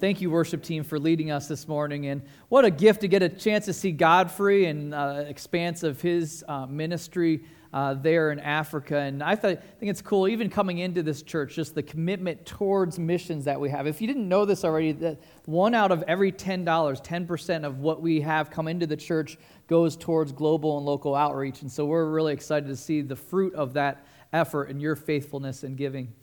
Thank you, worship team, for leading us this morning. And what a gift to get a chance to see Godfrey and uh, expanse of his uh, ministry uh, there in Africa. And I, I think it's cool, even coming into this church, just the commitment towards missions that we have. If you didn't know this already, that one out of every $10, 10% of what we have come into the church goes towards global and local outreach. And so we're really excited to see the fruit of that effort and your faithfulness in giving.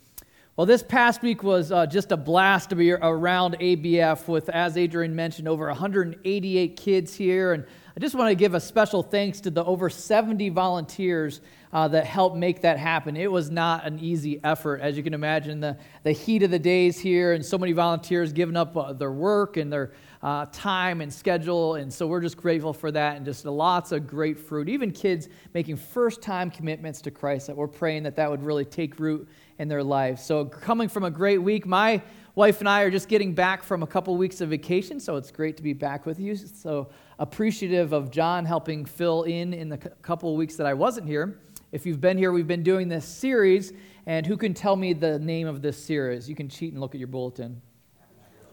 Well, this past week was uh, just a blast to be around ABF with, as Adrian mentioned, over 188 kids here. And I just want to give a special thanks to the over 70 volunteers uh, that helped make that happen. It was not an easy effort, as you can imagine, the, the heat of the days here, and so many volunteers giving up uh, their work and their uh, time and schedule. And so we're just grateful for that and just lots of great fruit. Even kids making first time commitments to Christ, that we're praying that that would really take root in their lives. So, coming from a great week, my wife and I are just getting back from a couple weeks of vacation, so it's great to be back with you. So, appreciative of John helping fill in in the couple weeks that I wasn't here. If you've been here, we've been doing this series, and who can tell me the name of this series? You can cheat and look at your bulletin.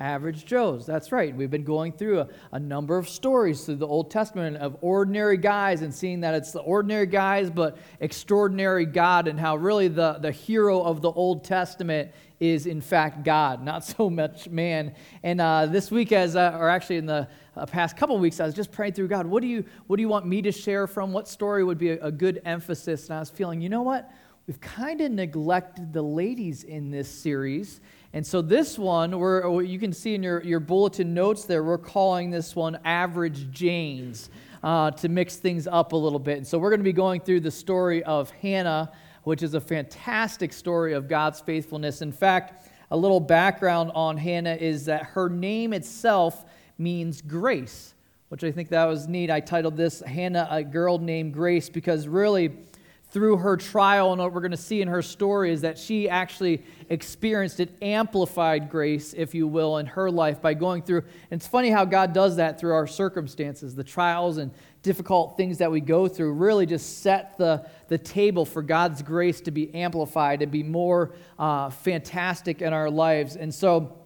Average Joes. That's right. We've been going through a, a, number of stories through the Old Testament of ordinary guys and seeing that it's the ordinary guys, but extraordinary God, and how really the, the hero of the Old Testament is, in fact, God, not so much man. And uh, this week, as uh, or actually in the uh, past couple weeks, I was just praying through God, what do, you, what do you want me to share from? What story would be a, a good emphasis? And I was feeling, you know what? We've kind of neglected the ladies in this series. And so this one, we're, you can see in your, your bulletin notes there, we're calling this one Average Janes uh, to mix things up a little bit. And so we're going to be going through the story of Hannah, which is a fantastic story of God's faithfulness. In fact, a little background on Hannah is that her name itself means grace, which I think that was neat. I titled this Hannah, a girl named Grace, because really, through her trial, and what we're going to see in her story is that she actually experienced an amplified grace, if you will, in her life by going through. And it's funny how God does that through our circumstances. The trials and difficult things that we go through really just set the, the table for God's grace to be amplified and be more uh, fantastic in our lives. And so,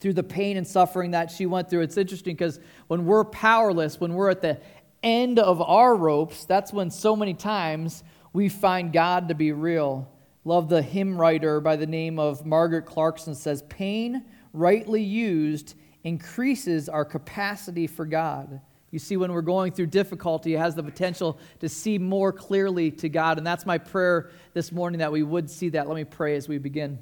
through the pain and suffering that she went through, it's interesting because when we're powerless, when we're at the end of our ropes, that's when so many times we find God to be real. Love the hymn writer by the name of Margaret Clarkson says, Pain, rightly used, increases our capacity for God. You see, when we're going through difficulty, it has the potential to see more clearly to God. And that's my prayer this morning that we would see that. Let me pray as we begin.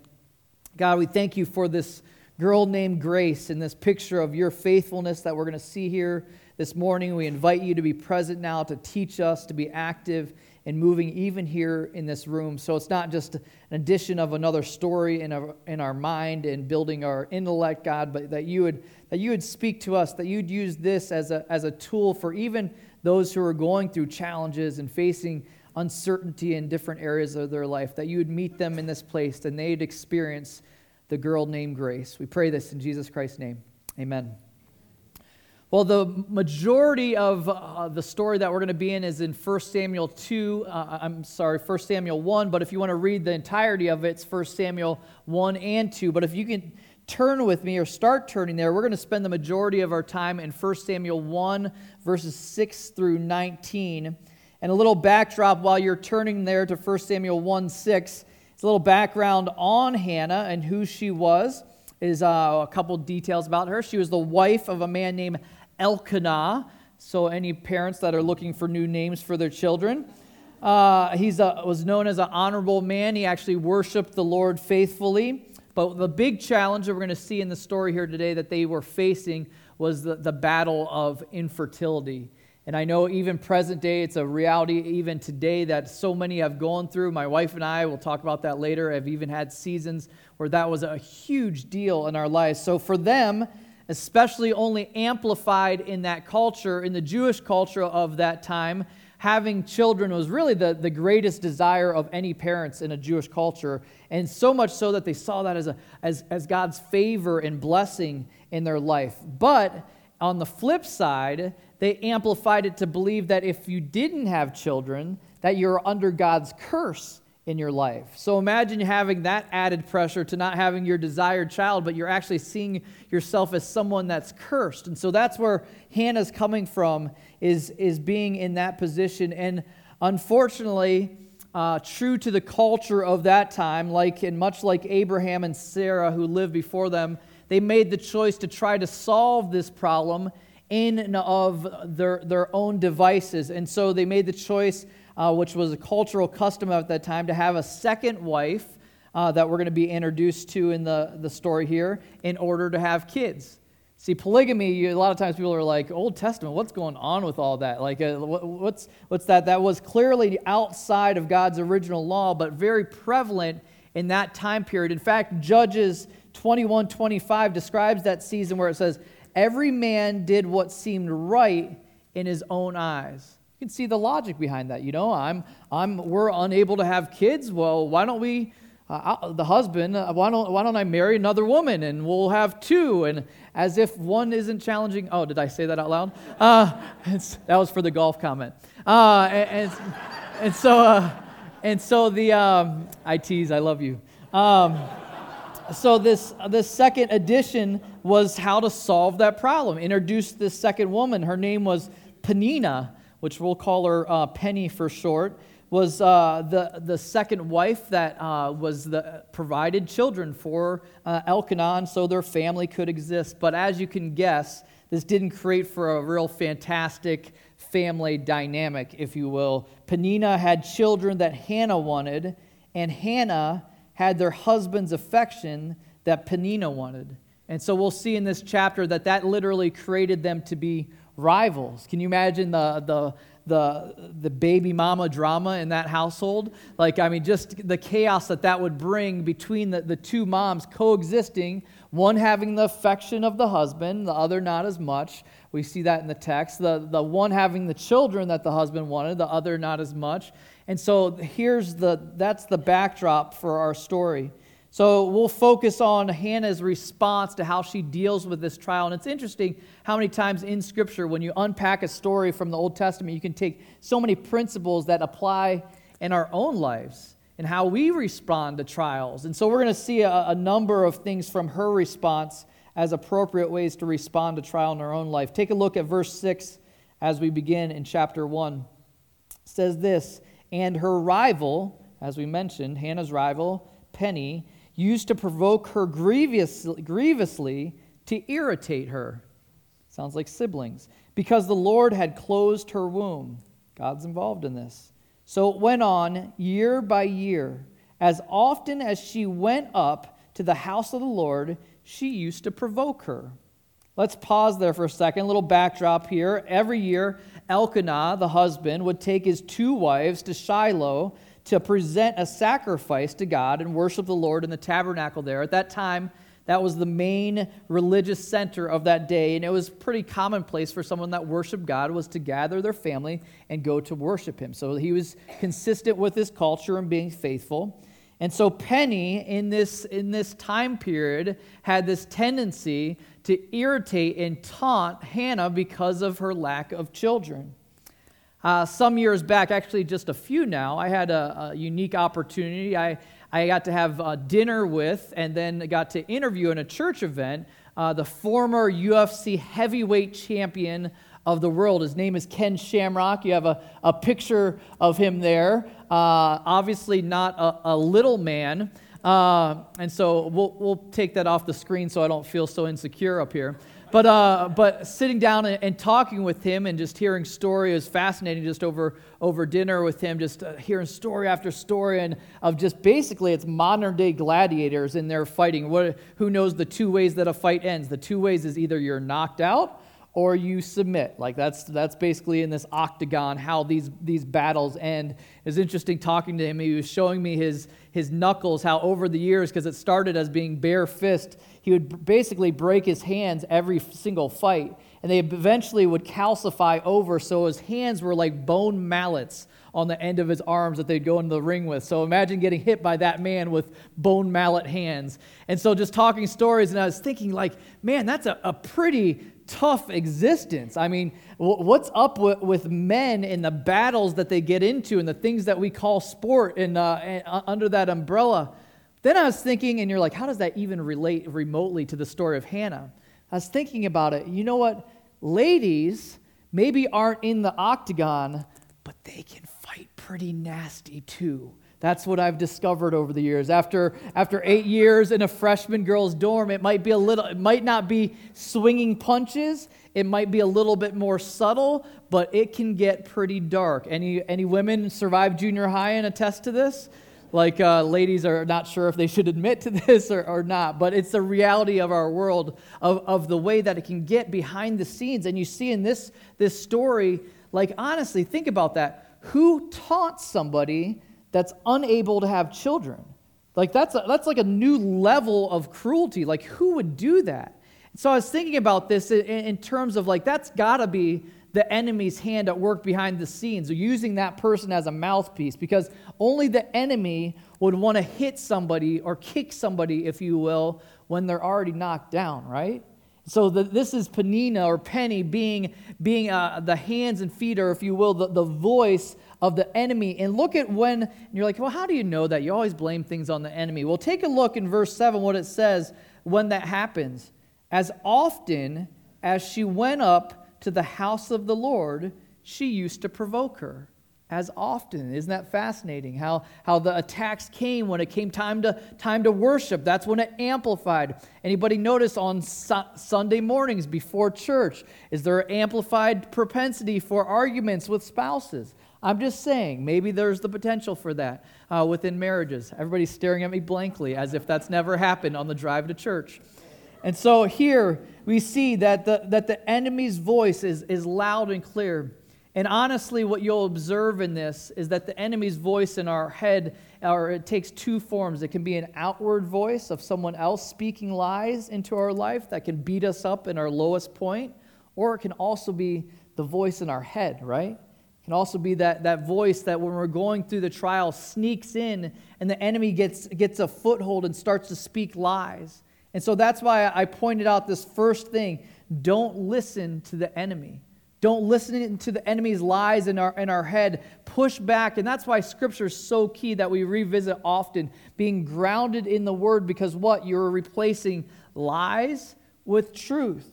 God, we thank you for this girl named Grace and this picture of your faithfulness that we're going to see here this morning. We invite you to be present now, to teach us, to be active and moving even here in this room. So it's not just an addition of another story in our, in our mind and building our intellect, God, but that you would that you would speak to us, that you'd use this as a, as a tool for even those who are going through challenges and facing uncertainty in different areas of their life, that you would meet them in this place and they'd experience the girl named Grace. We pray this in Jesus Christ's name. Amen. Well, the majority of uh, the story that we're going to be in is in 1 Samuel 2. Uh, I'm sorry, 1 Samuel 1, but if you want to read the entirety of it, it's 1 Samuel 1 and 2. But if you can turn with me or start turning there, we're going to spend the majority of our time in 1 Samuel 1, verses 6 through 19. And a little backdrop while you're turning there to 1 Samuel 1 6. It's a little background on Hannah and who she was. Is uh, a couple details about her. She was the wife of a man named Elkanah. So, any parents that are looking for new names for their children, uh, he was known as an honorable man. He actually worshiped the Lord faithfully. But the big challenge that we're going to see in the story here today that they were facing was the, the battle of infertility. And I know even present day, it's a reality even today that so many have gone through. My wife and I, we'll talk about that later, have even had seasons where that was a huge deal in our lives. So for them, especially only amplified in that culture, in the Jewish culture of that time. Having children was really the, the greatest desire of any parents in a Jewish culture, and so much so that they saw that as, a, as, as God's favor and blessing in their life. But on the flip side, they amplified it to believe that if you didn't have children, that you're under God's curse in your life. So imagine having that added pressure to not having your desired child, but you're actually seeing yourself as someone that's cursed. And so that's where Hannah's coming from, is, is being in that position. And unfortunately, uh, true to the culture of that time, like and much like Abraham and Sarah who lived before them, they made the choice to try to solve this problem in and of their, their own devices. And so they made the choice uh, which was a cultural custom at that time, to have a second wife uh, that we're going to be introduced to in the, the story here in order to have kids. See, polygamy, you, a lot of times people are like, Old Testament, what's going on with all that? Like, uh, what, what's, what's that? That was clearly outside of God's original law, but very prevalent in that time period. In fact, Judges 21 25 describes that season where it says, Every man did what seemed right in his own eyes. You can see the logic behind that. You know, I'm, I'm, we're unable to have kids. Well, why don't we, uh, the husband, uh, why, don't, why don't I marry another woman and we'll have two? And as if one isn't challenging. Oh, did I say that out loud? Uh, that was for the golf comment. Uh, and, and, and, so, uh, and so the, um, I tease, I love you. Um, so this, this second edition was how to solve that problem. Introduced this second woman. Her name was Peninnah which we'll call her uh, Penny for short, was uh, the, the second wife that uh, was the, provided children for uh, Elkanah, so their family could exist. But as you can guess, this didn't create for a real fantastic family dynamic, if you will. Peninnah had children that Hannah wanted, and Hannah had their husband's affection that Peninnah wanted. And so we'll see in this chapter that that literally created them to be rivals. Can you imagine the, the, the, the baby mama drama in that household? Like, I mean, just the chaos that that would bring between the, the two moms coexisting, one having the affection of the husband, the other not as much. We see that in the text. The, the one having the children that the husband wanted, the other not as much. And so here's the, that's the backdrop for our story. So we'll focus on Hannah's response to how she deals with this trial. And it's interesting how many times in Scripture, when you unpack a story from the Old Testament, you can take so many principles that apply in our own lives and how we respond to trials. And so we're going to see a, a number of things from her response as appropriate ways to respond to trial in our own life. Take a look at verse 6 as we begin in chapter 1. It says this, and her rival, as we mentioned, Hannah's rival, Penny, used to provoke her grievous, grievously to irritate her. Sounds like siblings. Because the Lord had closed her womb. God's involved in this. So it went on year by year. As often as she went up to the house of the Lord, she used to provoke her. Let's pause there for a second. A little backdrop here. Every year, Elkanah, the husband, would take his two wives to Shiloh to present a sacrifice to God and worship the Lord in the tabernacle there. At that time, that was the main religious center of that day, and it was pretty commonplace for someone that worshiped God was to gather their family and go to worship him. So he was consistent with his culture and being faithful. And so Penny in this in this time period had this tendency to irritate and taunt Hannah because of her lack of children. Uh, some years back, actually just a few now, I had a, a unique opportunity. I, I got to have uh, dinner with and then got to interview in a church event uh, the former UFC heavyweight champion of the world. His name is Ken Shamrock. You have a, a picture of him there. Uh, obviously, not a, a little man. Uh, and so we'll, we'll take that off the screen so I don't feel so insecure up here. But, uh, but sitting down and, and, talking with him and just hearing story is fascinating just over, over dinner with him, just uh, hearing story after story and of just basically it's modern day gladiators in their fighting. What, who knows the two ways that a fight ends? The two ways is either you're knocked out or you submit. Like that's that's basically in this octagon how these these battles end. It's interesting talking to him. He was showing me his his knuckles, how over the years, because it started as being bare fist, he would basically break his hands every single fight, and they eventually would calcify over, so his hands were like bone mallets on the end of his arms that they'd go into the ring with. So imagine getting hit by that man with bone mallet hands. And so just talking stories, and I was thinking, like, man, that's a, a pretty tough existence. I mean, what's up with, with men and the battles that they get into and the things that we call sport and, uh, and uh, under that umbrella? Then I was thinking, and you're like, how does that even relate remotely to the story of Hannah? I was thinking about it. You know what? Ladies maybe aren't in the octagon, but they can fight pretty nasty too. That's what I've discovered over the years. After, after eight years in a freshman girl's dorm, it might be a little, it might not be swinging punches. It might be a little bit more subtle, but it can get pretty dark. Any, any women survive junior high and attest to this? Like uh, ladies are not sure if they should admit to this or, or not, but it's the reality of our world, of, of the way that it can get behind the scenes. And you see in this, this story, like honestly, think about that. Who taught somebody that's unable to have children. Like that's, a, that's like a new level of cruelty. Like who would do that? So I was thinking about this in, in terms of like that's got to be the enemy's hand at work behind the scenes, or using that person as a mouthpiece, because only the enemy would want to hit somebody or kick somebody, if you will, when they're already knocked down, right? So the, this is Peninnah or Penny being, being uh, the hands and feet, or if you will, the, the voice of the enemy. And look at when you're like, well, how do you know that? You always blame things on the enemy. Well, take a look in verse 7 what it says when that happens. As often as she went up to the house of the Lord, she used to provoke her as often. Isn't that fascinating? How, how the attacks came when it came time to, time to worship. That's when it amplified. Anybody notice on su- Sunday mornings before church, is there amplified propensity for arguments with spouses? I'm just saying, maybe there's the potential for that uh, within marriages. Everybody's staring at me blankly as if that's never happened on the drive to church. And so here we see that the, that the enemy's voice is, is loud and clear. And honestly, what you'll observe in this is that the enemy's voice in our head, or it takes two forms. It can be an outward voice of someone else speaking lies into our life that can beat us up in our lowest point, or it can also be the voice in our head, right? It can also be that, that voice that when we're going through the trial sneaks in and the enemy gets, gets a foothold and starts to speak lies. And so that's why I pointed out this first thing don't listen to the enemy. Don't listen to the enemy's lies in our, in our head. Push back. And that's why scripture is so key that we revisit often, being grounded in the word, because what? You're replacing lies with truth.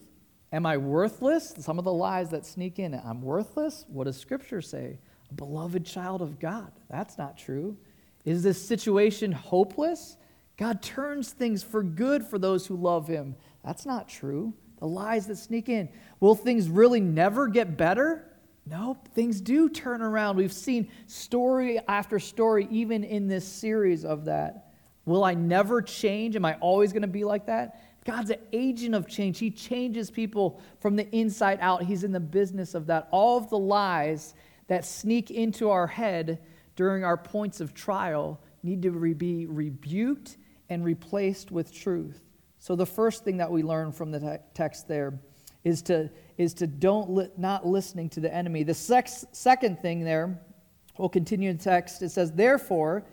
Am I worthless? Some of the lies that sneak in. I'm worthless? What does Scripture say? A beloved child of God. That's not true. Is this situation hopeless? God turns things for good for those who love Him. That's not true. The lies that sneak in. Will things really never get better? Nope, things do turn around. We've seen story after story, even in this series of that. Will I never change? Am I always going to be like that? God's an agent of change. He changes people from the inside out. He's in the business of that. All of the lies that sneak into our head during our points of trial need to be rebuked and replaced with truth. So the first thing that we learn from the te- text there is to is to don't li- not listening to the enemy. The sex, second thing there, we'll continue in text. It says, "Therefore,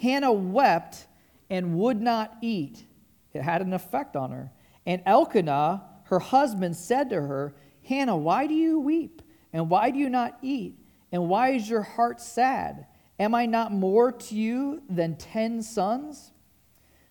Hannah wept and would not eat." It had an effect on her. And Elkanah, her husband, said to her, Hannah, why do you weep? And why do you not eat? And why is your heart sad? Am I not more to you than ten sons?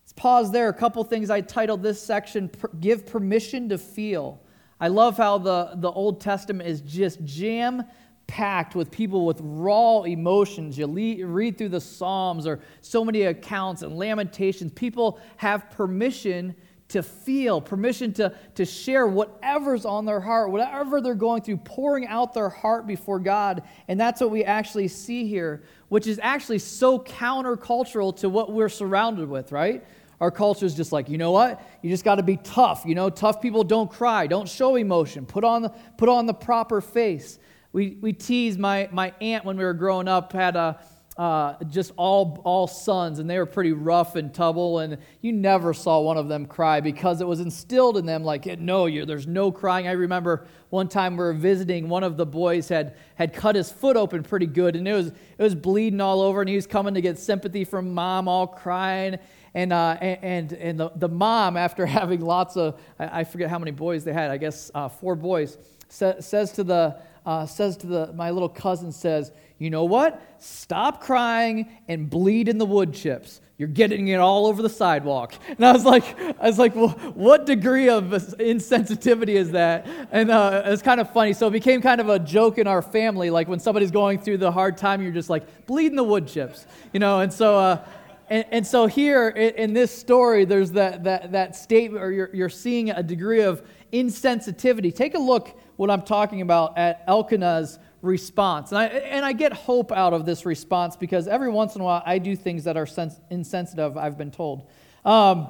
Let's pause there. A couple things I titled this section Give Permission to Feel. I love how the, the Old Testament is just jam packed with people with raw emotions. You read through the Psalms or so many accounts and lamentations. People have permission to feel, permission to, to share whatever's on their heart, whatever they're going through, pouring out their heart before God. And that's what we actually see here, which is actually so countercultural to what we're surrounded with, right? Our culture is just like, you know what? You just got to be tough. You know, tough people don't cry, don't show emotion, put on the, put on the proper face we, we teased my, my aunt when we were growing up had a, uh, just all, all sons, and they were pretty rough and tumble, and you never saw one of them cry because it was instilled in them like, no, you, there's no crying. I remember one time we were visiting, one of the boys had, had cut his foot open pretty good, and it was, it was bleeding all over, and he was coming to get sympathy from mom, all crying. And, uh, and, and the, the mom, after having lots of, I, I forget how many boys they had, I guess uh, four boys, sa- says to the, uh, says to the, my little cousin, says, you know what? Stop crying and bleed in the wood chips. You're getting it all over the sidewalk. And I was like, I was like, well, what degree of insensitivity is that? And uh, it's kind of funny. So it became kind of a joke in our family. Like when somebody's going through the hard time, you're just like, bleed in the wood chips, you know. And so, uh, and, and, so here in, this story, there's that that that statement, or you're you're seeing a degree of insensitivity. Take a look what I'm talking about at Elkanah's response. And I, and I get hope out of this response because every once in a while I do things that are sens- insensitive, I've been told. Um,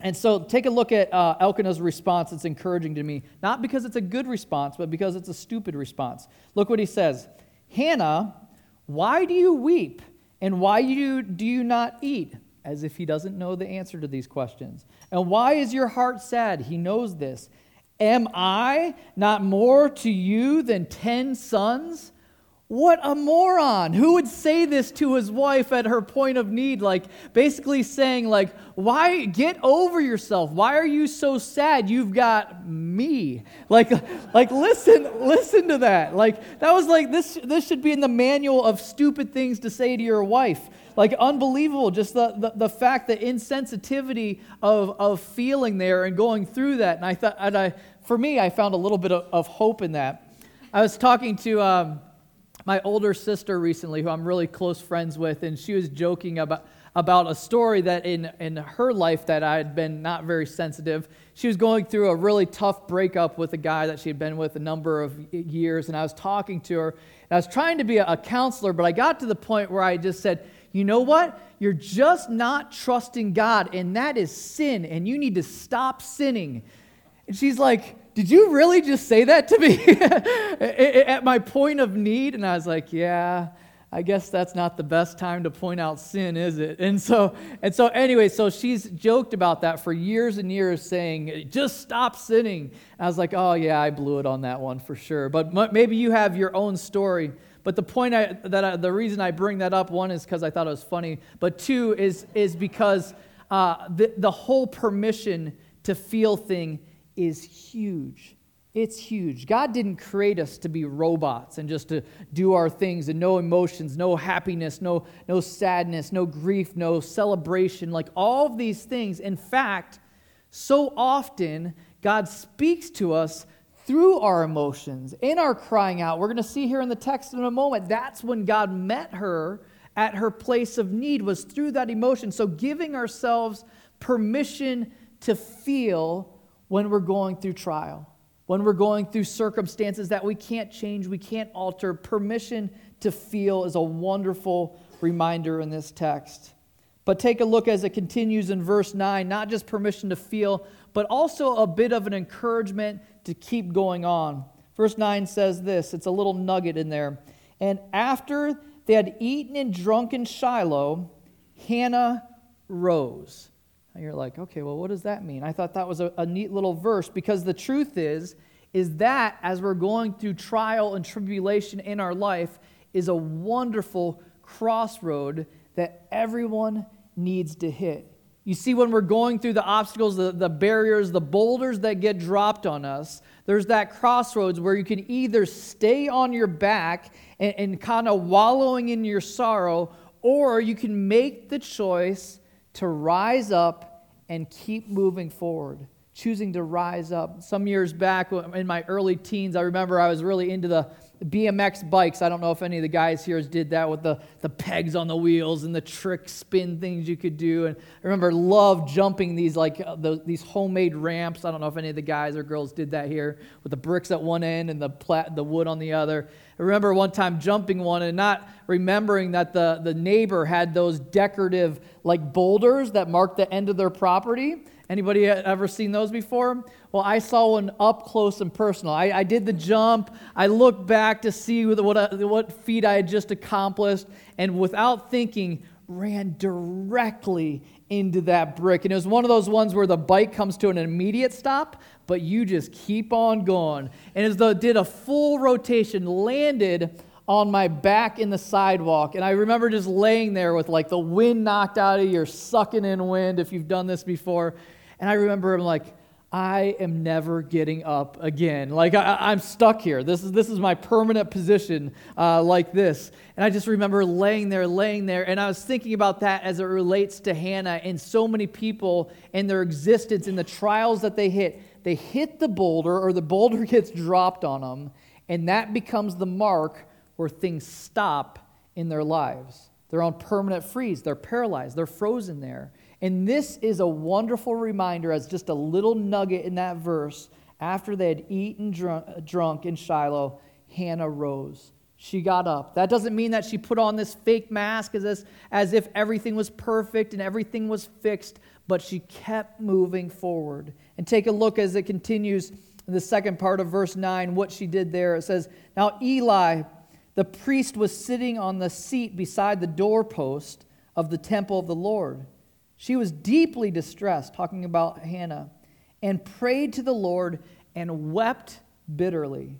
and so take a look at uh, Elkanah's response. It's encouraging to me, not because it's a good response, but because it's a stupid response. Look what he says Hannah, why do you weep? And why you, do you not eat? As if he doesn't know the answer to these questions. And why is your heart sad? He knows this. Am I not more to you than ten sons? What a moron. Who would say this to his wife at her point of need? Like, basically saying, like, why get over yourself? Why are you so sad? You've got me. Like, like listen, listen to that. Like, that was like, this, this should be in the manual of stupid things to say to your wife like unbelievable just the, the, the, fact the insensitivity of, of feeling there and going through that and i thought and i for me i found a little bit of, of hope in that i was talking to um, my older sister recently, who I'm really close friends with, and she was joking about, about a story that in, in her life that I had been not very sensitive. She was going through a really tough breakup with a guy that she had been with a number of years, and I was talking to her, and I was trying to be a, a counselor, but I got to the point where I just said, you know what? You're just not trusting God, and that is sin, and you need to stop sinning. And she's like, did you really just say that to me at my point of need? And I was like, Yeah, I guess that's not the best time to point out sin, is it? And so, and so anyway, so she's joked about that for years and years, saying, just stop sinning. And I was like, oh yeah, I blew it on that one for sure. But maybe you have your own story. But the point I, that I, the reason I bring that up, one is because I thought it was funny, but two is, is because uh, the, the whole permission to feel thing is huge. It's huge. God didn't create us to be robots and just to do our things and no emotions, no happiness, no, no sadness, no grief, no celebration, like all of these things. In fact, so often God speaks to us through our emotions, in our crying out. We're going to see here in the text in a moment. That's when God met her at her place of need, was through that emotion. So giving ourselves permission to feel when we're going through trial, when we're going through circumstances that we can't change, we can't alter. Permission to feel is a wonderful reminder in this text. But take a look as it continues in verse 9, not just permission to feel, but also a bit of an encouragement to keep going on. Verse 9 says this it's a little nugget in there. And after they had eaten and drunk in Shiloh, Hannah rose. And you're like, okay, well, what does that mean? I thought that was a, a neat little verse because the truth is, is that as we're going through trial and tribulation in our life, is a wonderful crossroad that everyone needs to hit. You see, when we're going through the obstacles, the, the barriers, the boulders that get dropped on us, there's that crossroads where you can either stay on your back and, and kind of wallowing in your sorrow, or you can make the choice to rise up and keep moving forward, choosing to rise up. Some years back in my early teens, I remember I was really into the BMX bikes. I don't know if any of the guys here did that with the, the pegs on the wheels and the trick spin things you could do. And I remember love jumping these like uh, the, these homemade ramps. I don't know if any of the guys or girls did that here with the bricks at one end and the plat, the wood on the other. I remember one time jumping one and not remembering that the, the neighbor had those decorative like boulders that marked the end of their property. Anybody ever seen those before? Well, I saw one up close and personal. I, I did the jump. I looked back to see what, what, what feat I had just accomplished, and without thinking, ran directly into that brick. And it was one of those ones where the bike comes to an immediate stop, but you just keep on going. And as though it did a full rotation, landed on my back in the sidewalk. And I remember just laying there with like the wind knocked out of you, sucking in wind if you've done this before. And I remember I'm like, I am never getting up again. Like I, am stuck here. This is this is my permanent position, uh, like this. And I just remember laying there, laying there, and I was thinking about that as it relates to Hannah and so many people and their existence and the trials that they hit. They hit the boulder, or the boulder gets dropped on them, and that becomes the mark where things stop in their lives. They're on permanent freeze, they're paralyzed, they're frozen there. And this is a wonderful reminder, as just a little nugget in that verse. After they had eaten drunk, drunk in Shiloh, Hannah rose. She got up. That doesn't mean that she put on this fake mask as, if, as if everything was perfect and everything was fixed, but she kept moving forward. And take a look as it continues in the second part of verse 9, what she did there. It says, Now Eli the priest was sitting on the seat beside the doorpost of the temple of the Lord. She was deeply distressed, talking about Hannah, and prayed to the Lord and wept bitterly.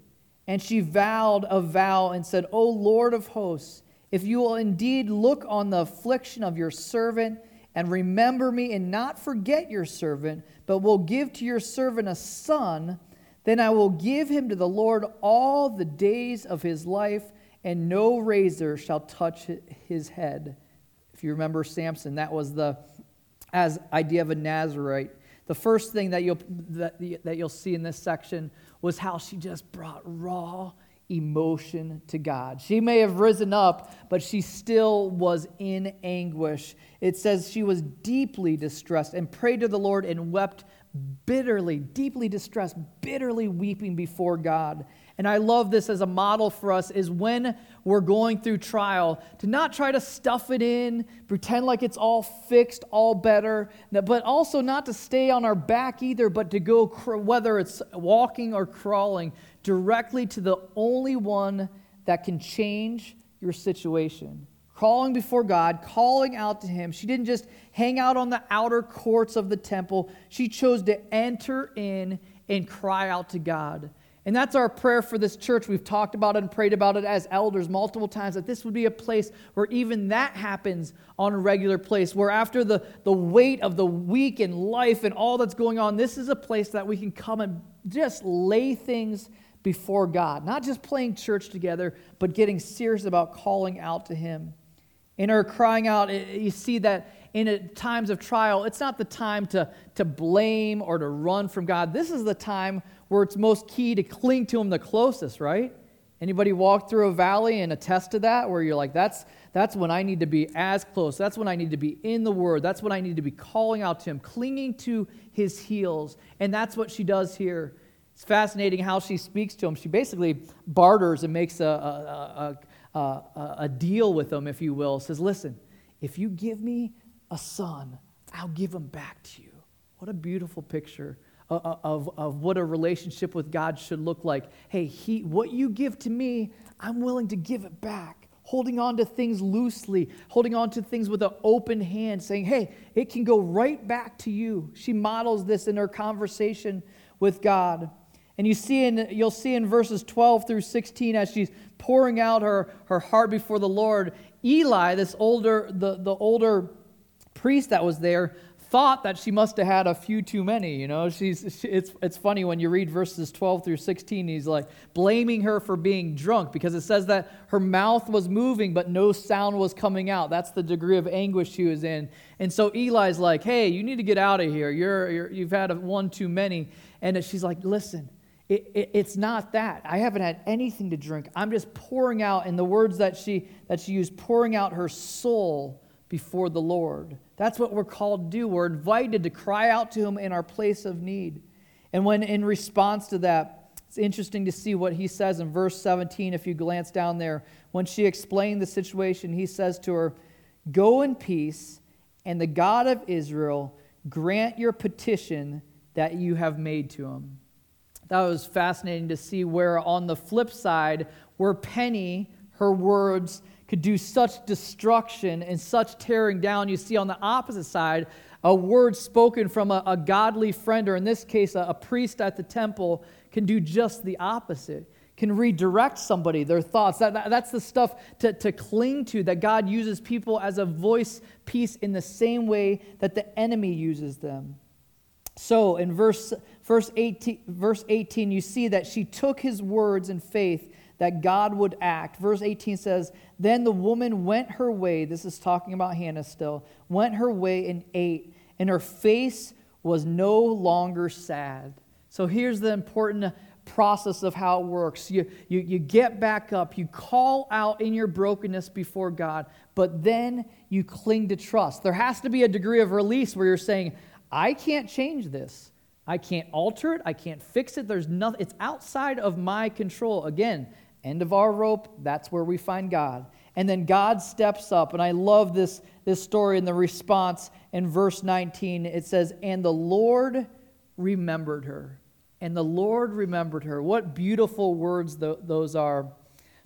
And she vowed a vow and said, O Lord of hosts, if you will indeed look on the affliction of your servant and remember me and not forget your servant, but will give to your servant a son, then I will give him to the Lord all the days of his life and no razor shall touch his head. If you remember Samson, that was the as idea of a Nazarite. The first thing that you'll, that, that you'll see in this section was how she just brought raw emotion to God. She may have risen up, but she still was in anguish. It says she was deeply distressed and prayed to the Lord and wept bitterly, deeply distressed, bitterly weeping before God. And I love this as a model for us is when we're going through trial to not try to stuff it in, pretend like it's all fixed, all better, but also not to stay on our back either, but to go, whether it's walking or crawling, directly to the only one that can change your situation. Crawling before God, calling out to Him. She didn't just hang out on the outer courts of the temple, she chose to enter in and cry out to God. And that's our prayer for this church. We've talked about it and prayed about it as elders multiple times that this would be a place where even that happens on a regular place, where after the, the weight of the week and life and all that's going on, this is a place that we can come and just lay things before God. Not just playing church together, but getting serious about calling out to Him. In our crying out, eh, you see that in times of trial, it's not the time to, to blame or to run from God. This is the time where it's most key to cling to Him the closest, right? Anybody walk through a valley and attest to that where you're like, that's, that's when I need to be as close. That's when I need to be in the Word. That's when I need to be calling out to Him, clinging to His heels. And that's what she does here. It's fascinating how she speaks to him. She basically barters and makes a, a, a, a, a deal with him, if you will. Says, Listen, if you give me a son, I'll give him back to you. What a beautiful picture Uh, uh, of, of what a relationship with God should look like. Hey, he, what you give to me, I'm willing to give it back. Holding on to things loosely, holding on to things with an open hand, saying, hey, it can go right back to you. She models this in her conversation with God. And you see in, you'll see in verses 12 through 16 as she's pouring out her, her heart before the Lord, Eli, this older, the, the older priest that was there, thought that she must have had a few too many. You know, she's, she, it's, it's funny when you read verses 12 through 16, he's like blaming her for being drunk because it says that her mouth was moving, but no sound was coming out. That's the degree of anguish she was in. And so Eli's like, hey, you need to get out of here. You're, you're, you've had one too many. And she's like, listen, it, it, it's not that. I haven't had anything to drink. I'm just pouring out, in the words that she, that she used, pouring out her soul before the Lord. That's what we're called to do. We're invited to cry out to Him in our place of need. And when in response to that, it's interesting to see what he says in verse 17 if you glance down there. When she explained the situation, he says to her, Go in peace, and the God of Israel grant your petition that you have made to him. That was fascinating to see where, on the flip side, where Penny, her words, could do such destruction and such tearing down. You see on the opposite side, a word spoken from a, a godly friend, or in this case, a, a priest at the temple, can do just the opposite. can redirect somebody, their thoughts. That, that, that's the stuff to, to cling to, that God uses people as a voice piece in the same way that the enemy uses them. So in verse, verse, 18, verse 18, you see that she took his words in faith that God would act. Verse 18 says, Then the woman went her way, this is talking about Hannah still, went her way and ate, and her face was no longer sad. So here's the important process of how it works. You, you, you get back up, you call out in your brokenness before God, but then you cling to trust. There has to be a degree of release where you're saying, I can't change this. I can't alter it. I can't fix it. There's nothing, it's outside of my control. Again, end of our rope, that's where we find God. And then God steps up. And I love this, this story and the response in verse 19. It says, And the Lord remembered her. And the Lord remembered her. What beautiful words th- those are.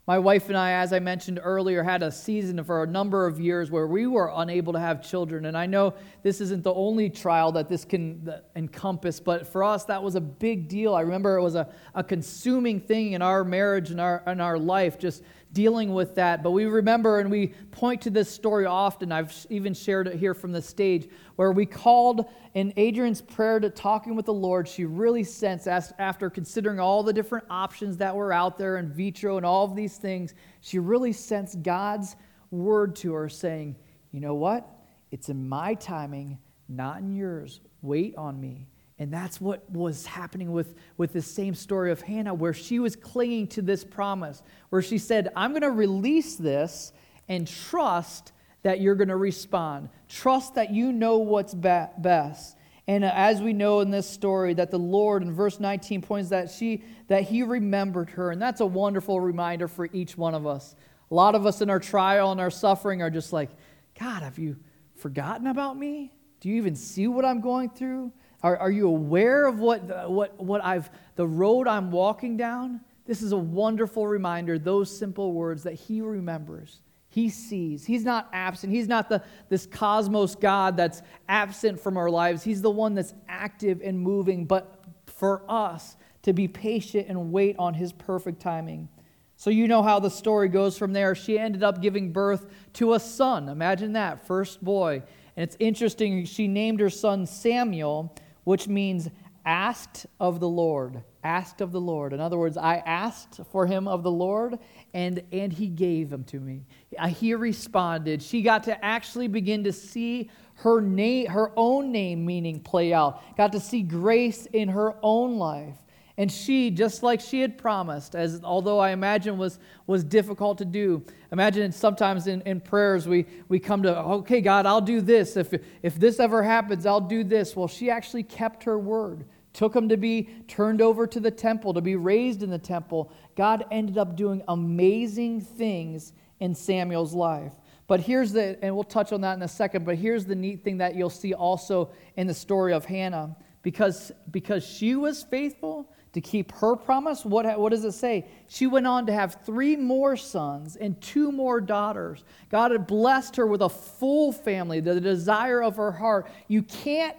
My wife and I, as I mentioned earlier, had a season for a number of years where we were unable to have children. And I know this isn't the only trial that this can encompass, but for us, that was a big deal. I remember it was a, a consuming thing in our marriage and our, in our life, just dealing with that. But we remember and we point to this story often. I've even shared it here from the stage where we called in Adrian's prayer to talking with the Lord. She really sensed, after considering all the different options that were out there in vitro and all of these things, she really sensed God's word to her saying, You know what? It's in my timing, not in yours. Wait on me. And that's what was happening with, with the same story of Hannah, where she was clinging to this promise, where she said, I'm going to release this and trust that you're going to respond. Trust that you know what's be- best. And uh, as we know in this story, that the Lord in verse 19 points that she that He remembered her, and that's a wonderful reminder for each one of us. A lot of us in our trial and our suffering are just like, God, have you forgotten about me? Do you even see what I'm going through? Are, are you aware of what, what, what I've, the road I'm walking down? This is a wonderful reminder, those simple words that He remembers. He sees. He's not absent. He's not the, this cosmos God that's absent from our lives. He's the one that's active and moving, but for us to be patient and wait on His perfect timing. So, you know how the story goes from there. She ended up giving birth to a son. Imagine that, first boy. And it's interesting, she named her son Samuel which means asked of the Lord. Asked of the Lord. In other words, I asked for him of the Lord, and, and he gave him to me. He responded. She got to actually begin to see her, name, her own name meaning play out, got to see grace in her own life. And she, just like she had promised, as although I imagine was, was difficult to do, imagine sometimes in, in prayers we, we come to, okay, God, I'll do this. If, if this ever happens, I'll do this. Well, she actually kept her word, took him to be turned over to the temple, to be raised in the temple. God ended up doing amazing things in Samuel's life. But here's the, and we'll touch on that in a second, but here's the neat thing that you'll see also in the story of Hannah. Because, because she was faithful, to keep her promise. What, what does it say? She went on to have three more sons and two more daughters. God had blessed her with a full family, the desire of her heart. You can't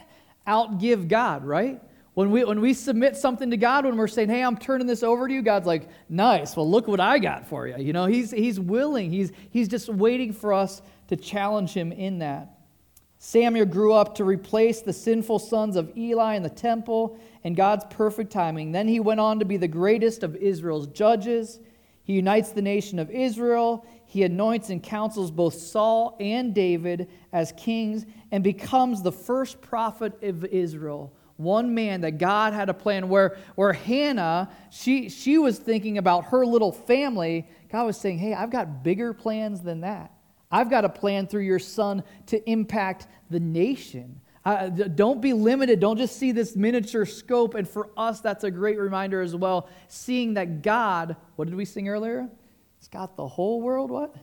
outgive God, right? When we, when we submit something to God, when we're saying, hey, I'm turning this over to you, God's like, nice, well, look what I got for you. You know, he's, he's willing, he's, he's just waiting for us to challenge him in that. Samuel grew up to replace the sinful sons of Eli in the temple and God's perfect timing. Then he went on to be the greatest of Israel's judges. He unites the nation of Israel. He anoints and counsels both Saul and David as kings and becomes the first prophet of Israel. One man that God had a plan where, where Hannah, she, she was thinking about her little family. God was saying, Hey, I've got bigger plans than that. I've got a plan through your son to impact the nation. Uh, don't be limited. Don't just see this miniature scope. And for us, that's a great reminder as well. Seeing that God, what did we sing earlier? He's got the whole world, what?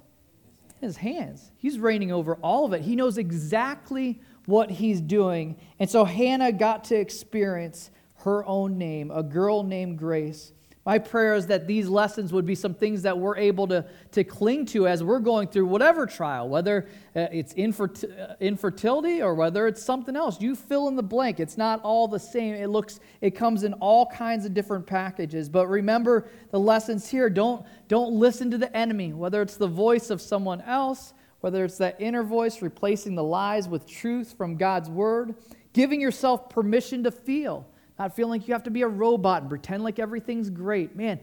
In his hands. He's reigning over all of it. He knows exactly what he's doing. And so Hannah got to experience her own name, a girl named Grace, My prayer is that these lessons would be some things that we're able to, to cling to as we're going through whatever trial, whether uh, it's uh, infertility or whether it's something else. You fill in the blank. It's not all the same. It looks it comes in all kinds of different packages. But remember the lessons here. Don't don't listen to the enemy, whether it's the voice of someone else, whether it's that inner voice replacing the lies with truth from God's word, giving yourself permission to feel not feeling like you have to be a robot and pretend like everything's great. Man,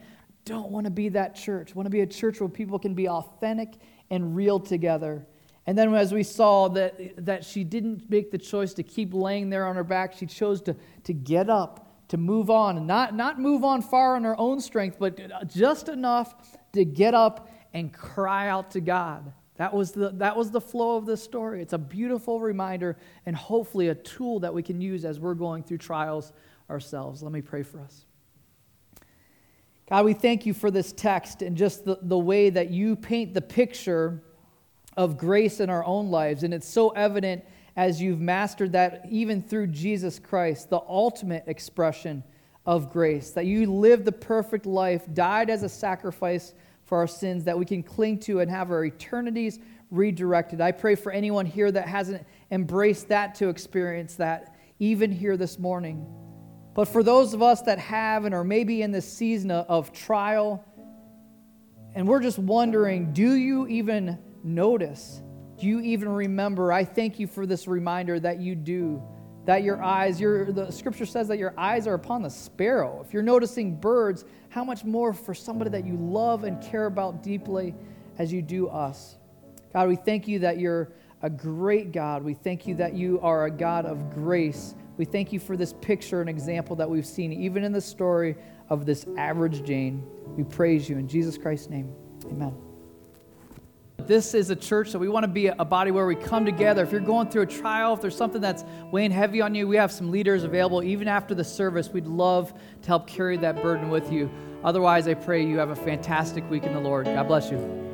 don't want to be that church. Want to be a church where people can be authentic and real together. And then as we saw that, that she didn't make the choice to keep laying there on her back, she chose to, to get up, to move on, and not, not move on far on her own strength, but just enough to get up and cry out to God. That was, the, that was the flow of this story. It's a beautiful reminder and hopefully a tool that we can use as we're going through trials ourselves. Let me pray for us. God, we thank you for this text and just the, the way that you paint the picture of grace in our own lives. And it's so evident as you've mastered that even through Jesus Christ, the ultimate expression of grace, that you lived the perfect life, died as a sacrifice for our sins, that we can cling to and have our eternities redirected. I pray for anyone here that hasn't embraced that to experience that, even here this morning. But for those of us that have and are maybe in this season of trial, and we're just wondering, do you even notice? Do you even remember? I thank you for this reminder that you do. That your eyes, your, the scripture says that your eyes are upon the sparrow. If you're noticing birds, how much more for somebody that you love and care about deeply as you do us? God, we thank you that you're a great God. We thank you that you are a God of grace we thank you for this picture and example that we've seen, even in the story of this average Jane. We praise you in Jesus Christ's name. Amen. This is a church that we want to be a body where we come together. If you're going through a trial, if there's something that's weighing heavy on you, we have some leaders available. Even after the service, we'd love to help carry that burden with you. Otherwise, I pray you have a fantastic week in the Lord. God bless you.